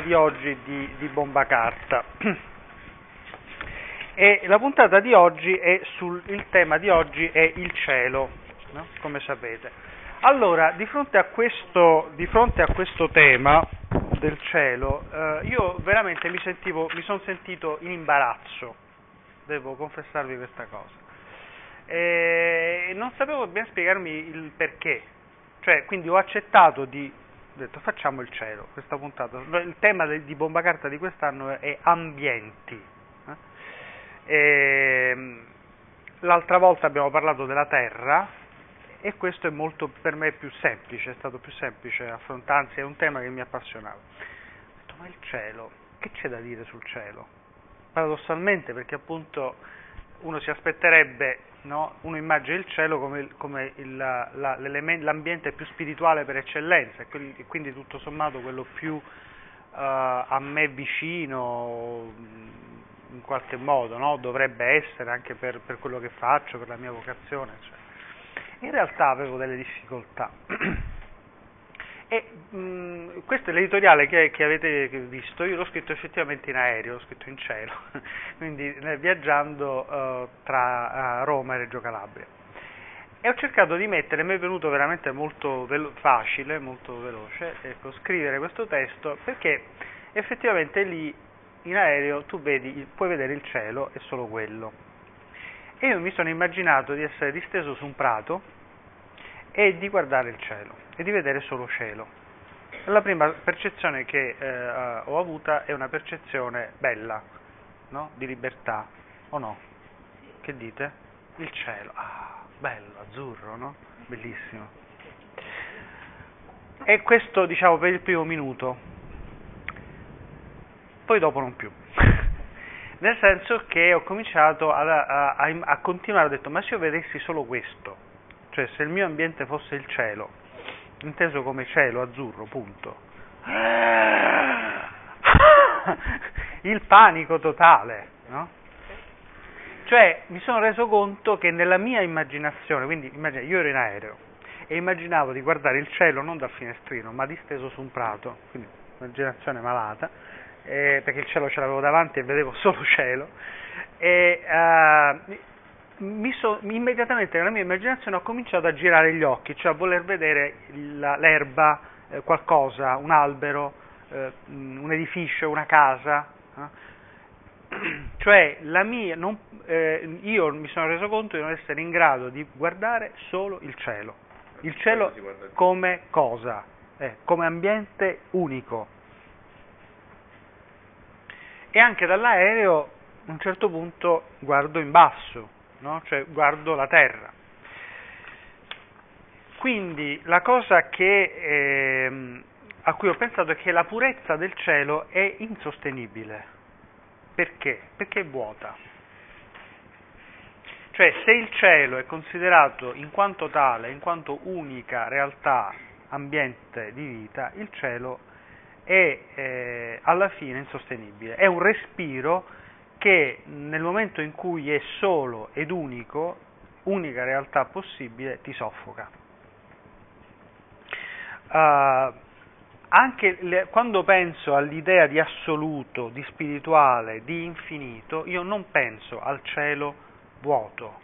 di oggi di, di Bomba Carta. E la puntata di oggi è sul il tema di oggi è il cielo, no? come sapete. Allora, di fronte a questo, fronte a questo tema del cielo, eh, io veramente mi, sentivo, mi sono sentito in imbarazzo, devo confessarvi questa cosa. E non sapevo ben spiegarmi il perché, cioè, quindi ho accettato di ho detto facciamo il cielo, questa puntata. Il tema di bomba carta di quest'anno è ambienti. Eh? Ehm, l'altra volta abbiamo parlato della terra e questo è molto per me più semplice, è stato più semplice affrontarsi, è un tema che mi appassionava. Ho detto ma il cielo, che c'è da dire sul cielo? Paradossalmente perché appunto uno si aspetterebbe, no? uno immagina il cielo come, come il, la, l'ambiente più spirituale per eccellenza, e quindi tutto sommato quello più uh, a me vicino in qualche modo, no? dovrebbe essere anche per, per, quello che faccio, per la mia vocazione. Cioè. In realtà avevo delle difficoltà. E mh, questo è l'editoriale che, che, avete visto, io l'ho scritto effettivamente in aereo, l'ho scritto in cielo, quindi eh, viaggiando uh, tra uh, Roma e Reggio Calabria. E ho cercato di mettere, mi è venuto veramente molto velo- facile, molto veloce, ecco, scrivere questo testo perché effettivamente lì in aereo tu vedi, puoi vedere il cielo e solo quello. E io mi sono immaginato di essere disteso su un prato e di guardare il cielo e di vedere solo cielo. La prima percezione che eh, ho avuta è una percezione bella, no? di libertà, o no? Che dite? Il cielo, ah, bello, azzurro, no? Bellissimo. E questo diciamo per il primo minuto, poi dopo non più. Nel senso che ho cominciato a, a, a, a continuare, ho detto ma se io vedessi solo questo, cioè se il mio ambiente fosse il cielo, inteso come cielo azzurro, punto. Il panico totale, no? Cioè mi sono reso conto che nella mia immaginazione, quindi immagina, io ero in aereo e immaginavo di guardare il cielo non dal finestrino, ma disteso su un prato, quindi immaginazione malata, eh, perché il cielo ce l'avevo davanti e vedevo solo cielo, e uh, mi so, immediatamente nella mia immaginazione ho cominciato a girare gli occhi, cioè a voler vedere la, l'erba, eh, qualcosa, un albero, eh, un edificio, una casa. Eh? Cioè mia, non, eh, io mi sono reso conto di non essere in grado di guardare solo il cielo. Il cielo come cosa, eh, come ambiente unico. E anche dall'aereo a un certo punto guardo in basso, no? cioè guardo la terra. Quindi la cosa che, eh, a cui ho pensato è che la purezza del cielo è insostenibile. Perché? Perché è vuota. Cioè se il cielo è considerato in quanto tale, in quanto unica realtà, ambiente di vita, il cielo è eh, alla fine insostenibile. È un respiro che nel momento in cui è solo ed unico, unica realtà possibile, ti soffoca. Uh, anche le, quando penso all'idea di assoluto, di spirituale, di infinito, io non penso al cielo vuoto,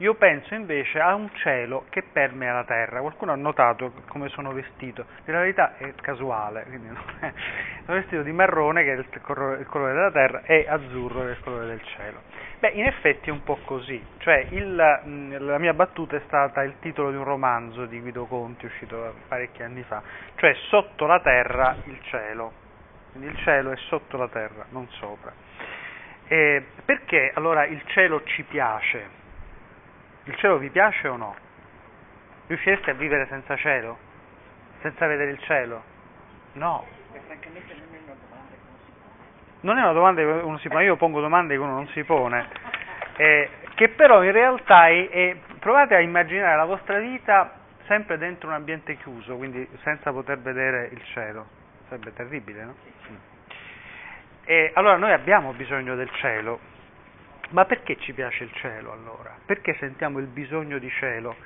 io penso invece a un cielo che permea la terra. Qualcuno ha notato come sono vestito. In realtà è casuale, quindi è... sono vestito di marrone, che è il colore della terra, e azzurro, che è il colore del cielo. Beh, in effetti è un po' così. Cioè, il, la mia battuta è stata il titolo di un romanzo di Guido Conti, uscito parecchi anni fa. Cioè, sotto la terra il cielo. Quindi il cielo è sotto la terra, non sopra. E perché allora il cielo ci piace? Il cielo vi piace o no? Riuscireste a vivere senza cielo? Senza vedere il cielo? No. Non è una domanda che uno si pone, io pongo domande che uno non si pone, eh, che però in realtà è, è, provate a immaginare la vostra vita sempre dentro un ambiente chiuso, quindi senza poter vedere il cielo. Sarebbe terribile, no? E allora noi abbiamo bisogno del cielo, ma perché ci piace il cielo allora? Perché sentiamo il bisogno di cielo?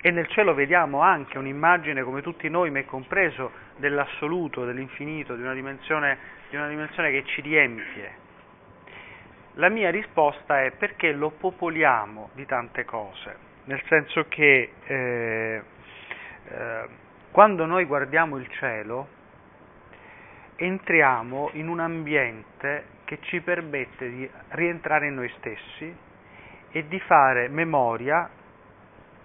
e nel cielo vediamo anche un'immagine, come tutti noi, me compreso, dell'assoluto, dell'infinito, di una dimensione, di una dimensione che ci riempie. La mia risposta è perché lo popoliamo di tante cose, nel senso che eh, eh, quando noi guardiamo il cielo entriamo in un ambiente che ci permette di rientrare in noi stessi e di fare memoria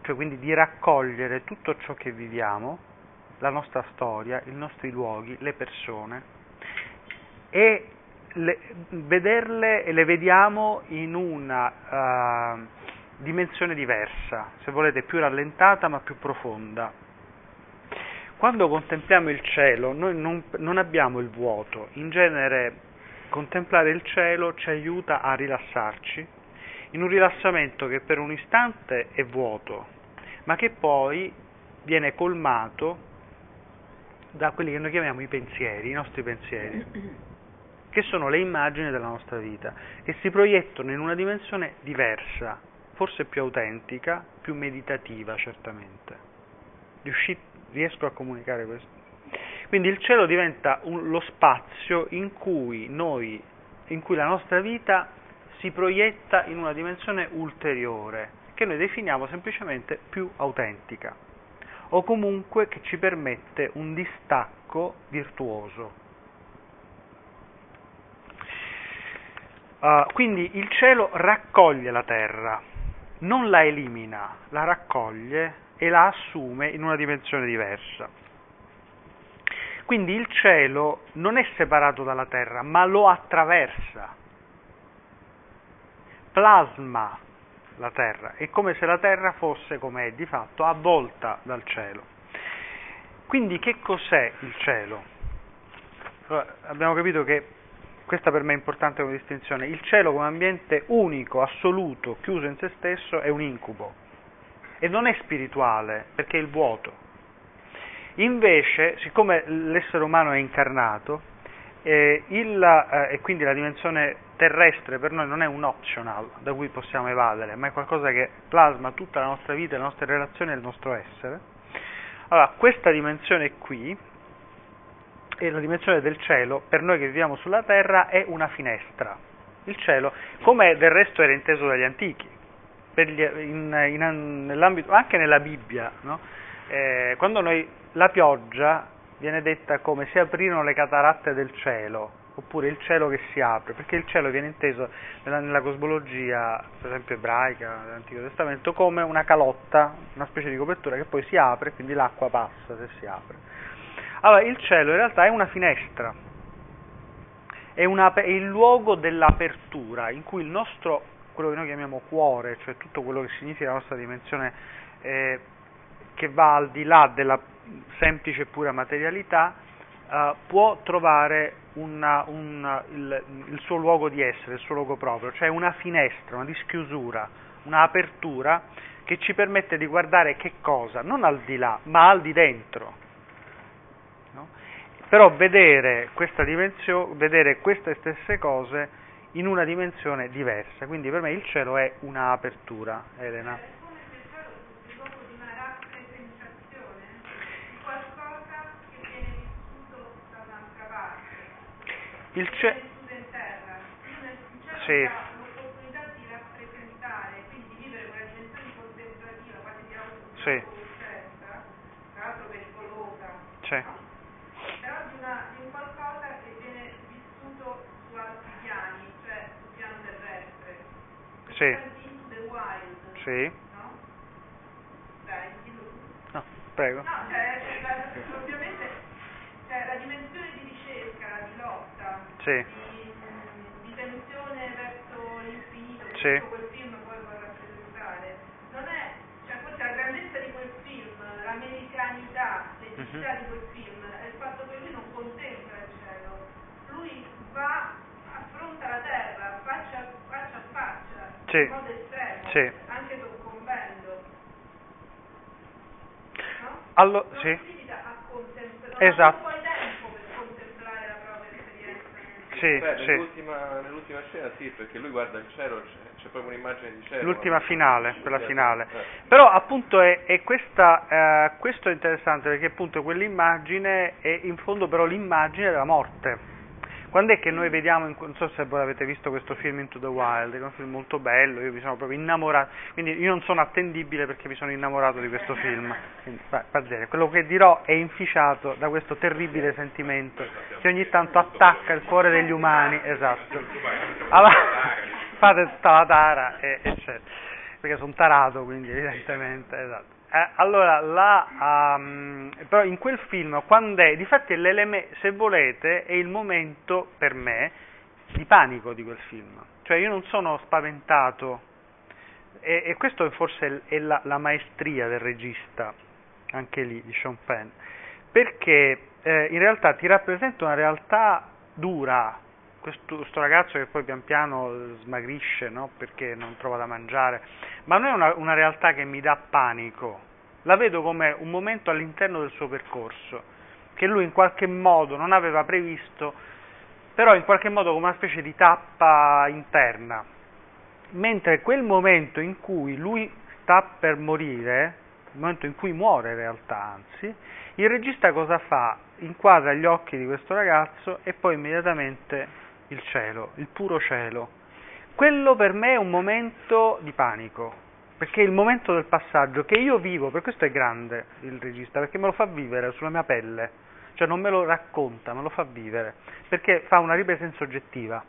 cioè quindi di raccogliere tutto ciò che viviamo, la nostra storia, i nostri luoghi, le persone, e le, vederle e le vediamo in una uh, dimensione diversa, se volete più rallentata ma più profonda. Quando contempliamo il cielo noi non, non abbiamo il vuoto, in genere contemplare il cielo ci aiuta a rilassarci, in un rilassamento che per un istante è vuoto, ma che poi viene colmato da quelli che noi chiamiamo i pensieri, i nostri pensieri, che sono le immagini della nostra vita, che si proiettano in una dimensione diversa, forse più autentica, più meditativa certamente. Riusci- riesco a comunicare questo? Quindi il cielo diventa un, lo spazio in cui noi, in cui la nostra vita si proietta in una dimensione ulteriore, che noi definiamo semplicemente più autentica o comunque che ci permette un distacco virtuoso. Uh, quindi il cielo raccoglie la terra, non la elimina, la raccoglie e la assume in una dimensione diversa. Quindi il cielo non è separato dalla terra, ma lo attraversa, plasma la terra, è come se la terra fosse, come è di fatto, avvolta dal cielo. Quindi che cos'è il cielo? Abbiamo capito che questa per me è importante come distinzione, il cielo come ambiente unico, assoluto, chiuso in se stesso è un incubo e non è spirituale perché è il vuoto. Invece, siccome l'essere umano è incarnato, eh, il, eh, e quindi la dimensione terrestre per noi non è un optional da cui possiamo evadere, ma è qualcosa che plasma tutta la nostra vita, le nostre relazioni e il nostro essere. Allora, questa dimensione qui, e la dimensione del cielo, per noi che viviamo sulla terra, è una finestra. Il cielo, come del resto era inteso dagli antichi, gli, in, in, anche nella Bibbia, no? Eh, quando noi la pioggia viene detta come si aprirono le cataratte del cielo, oppure il cielo che si apre, perché il cielo viene inteso nella, nella cosmologia, per esempio ebraica, dell'Antico Testamento, come una calotta, una specie di copertura che poi si apre, quindi l'acqua passa se si apre. Allora, il cielo in realtà è una finestra, è, una, è il luogo dell'apertura, in cui il nostro, quello che noi chiamiamo cuore, cioè tutto quello che significa la nostra dimensione eh, che va al di là della semplice e pura materialità, uh, può trovare una, una, il, il, suo luogo di essere, il suo luogo proprio, cioè una finestra, una dischiusura, un'apertura che ci permette di guardare che cosa, non al di là, ma al di dentro. No? Però vedere, questa vedere queste stesse cose in una dimensione diversa. Quindi per me il cielo è un'apertura, Elena. Il ce... Sì. autosufficienza, tra l'altro pericolosa, sì. però di, una, di un qualcosa che viene vissuto su altri piani, cioè sul piano terrestre. Sì. Into the wild. Sì. No? Dai, no, prego. No, cioè, ovviamente cioè, la dimensione di ricerca, di lotta, sì. di, tensione verso l'infinito che sì. quel film poi vuole rappresentare, non è, cioè forse la grandezza di quel film, l'americanità, l'eticità uh-huh. di quel film, è il fatto che lui non contempla il cielo, lui va, affronta la terra faccia, faccia a faccia, sì. in modo estremo, sì. anche soccombendo. No? Allora, sì. Esatto. Sì, Beh, sì. nell'ultima, nell'ultima scena sì, perché lui guarda il cielo, c'è, c'è proprio un'immagine di cielo. L'ultima ma- finale, quella Eh, finale. eh. Però appunto è, è questa, eh, questo è interessante perché appunto quell'immagine è in fondo però l'immagine della morte. Quando è che noi vediamo, non so se voi avete visto questo film Into the Wild, è un film molto bello, io mi sono proprio innamorato, quindi io non sono attendibile perché mi sono innamorato di questo film. Quindi, bene. Quello che dirò è inficiato da questo terribile sentimento che ogni tanto attacca il cuore degli umani, esatto. Allora, fate tutta la tara, e, eccetera, perché sono tarato, quindi evidentemente, esatto. Eh, allora, la, um, però in quel film, quando è, difatti se volete, è il momento per me di panico di quel film. Cioè io non sono spaventato, e, e questo forse è la, la maestria del regista, anche lì, di Sean Penn, perché eh, in realtà ti rappresenta una realtà dura, questo, questo ragazzo che poi pian piano smagrisce no? perché non trova da mangiare, ma non è una, una realtà che mi dà panico, la vedo come un momento all'interno del suo percorso, che lui in qualche modo non aveva previsto, però in qualche modo come una specie di tappa interna, mentre quel momento in cui lui sta per morire, il momento in cui muore in realtà anzi, il regista cosa fa? Inquadra gli occhi di questo ragazzo e poi immediatamente il cielo, il puro cielo. Quello per me è un momento di panico, perché è il momento del passaggio che io vivo, per questo è grande il regista, perché me lo fa vivere sulla mia pelle, cioè non me lo racconta, me lo fa vivere, perché fa una ripresa in soggettiva.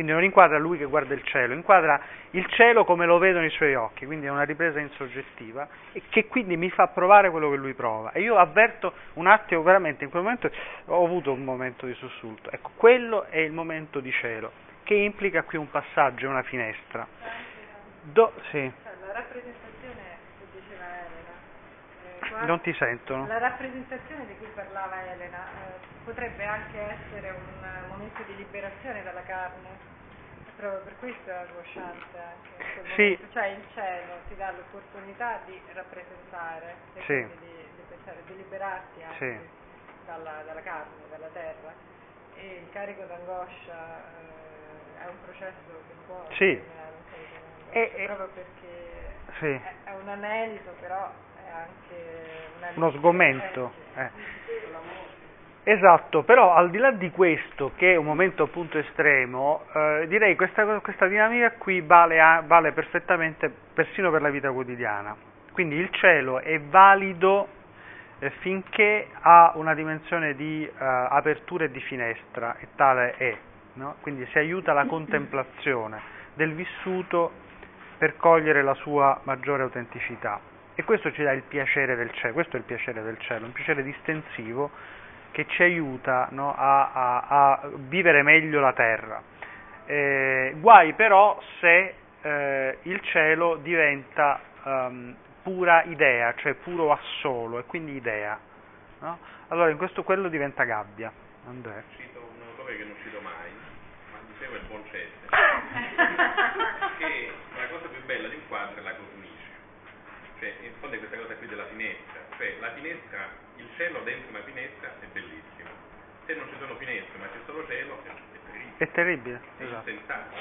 Quindi non inquadra lui che guarda il cielo, inquadra il cielo come lo vedono i suoi occhi, quindi è una ripresa in soggettiva e che quindi mi fa provare quello che lui prova. E io avverto un attimo, veramente in quel momento ho avuto un momento di sussulto. Ecco, quello è il momento di cielo, che implica qui un passaggio, una finestra. Do- sì, la rappresentazione che diceva Elena, eh, non ti sentono. la rappresentazione di cui parlava Elena eh, potrebbe anche essere un momento di liberazione dalla carne, Proprio per questo è angosciante anche quel Sì. momento. cioè il cielo ti dà l'opportunità di rappresentare Sì. di, di pensare, di liberarti anche Sì. dalla, dalla carne, dalla terra e il carico d'angoscia eh, è un processo che può Sì. E- e- proprio perché Sì. è, è un anelito, però è anche un anelito. Uno sgomento. Eh, eh. Esatto, però al di là di questo, che è un momento appunto estremo, eh, direi questa, questa dinamica qui vale, a- vale perfettamente persino per la vita quotidiana. Quindi il cielo è valido eh, finché ha una dimensione di eh, apertura e di finestra, e tale è. no? Quindi si aiuta la contemplazione del vissuto per cogliere la sua maggiore autenticità. E questo ci dà il piacere del cielo, questo è il piacere del cielo, un piacere distensivo che ci aiuta no, a, a- a vivere meglio la terra. Eh, guai però se eh, il cielo diventa ehm, pura idea, cioè puro assolo e quindi idea. no? Allora in questo quello diventa gabbia. Andrea. Cito un autore che non cito mai, ma diceva il buon Ceste, che la cosa più bella di un quadro è la. Cioè, in fondo è questa cosa qui della finestra. Cioè, la finestra, il cielo dentro una finestra è bellissimo. Se non ci sono finestre ma c'è solo cielo, è, è terribile. È terribile. È esatto. insensato.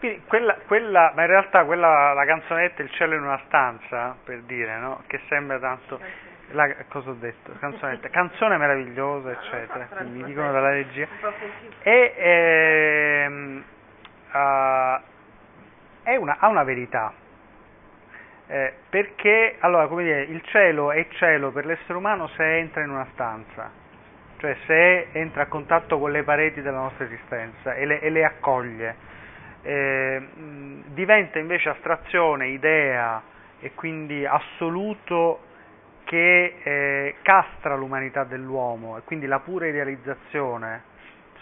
Quindi quella, quella- ma in realtà quella, la canzonetta Il cielo in una stanza, per dire, no? Che sembra tanto, la, cosa ho detto? Canzonetta, canzone meravigliosa, eccetera, mi dicono dalla regia. E, ehm, è una, ha una verità, Eh, perché, allora, come dire, il cielo è cielo per l'essere umano se entra in una stanza, cioè se entra a contatto con le pareti della nostra esistenza e le, e le accoglie. Eh, diventa invece astrazione, idea e quindi assoluto che eh, castra l'umanità dell'uomo e quindi la pura idealizzazione,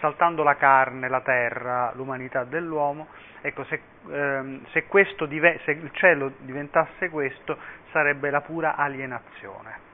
saltando la carne, la terra, l'umanità dell'uomo, ecco, se, ehm, se dive- se il cielo diventasse questo sarebbe la pura alienazione.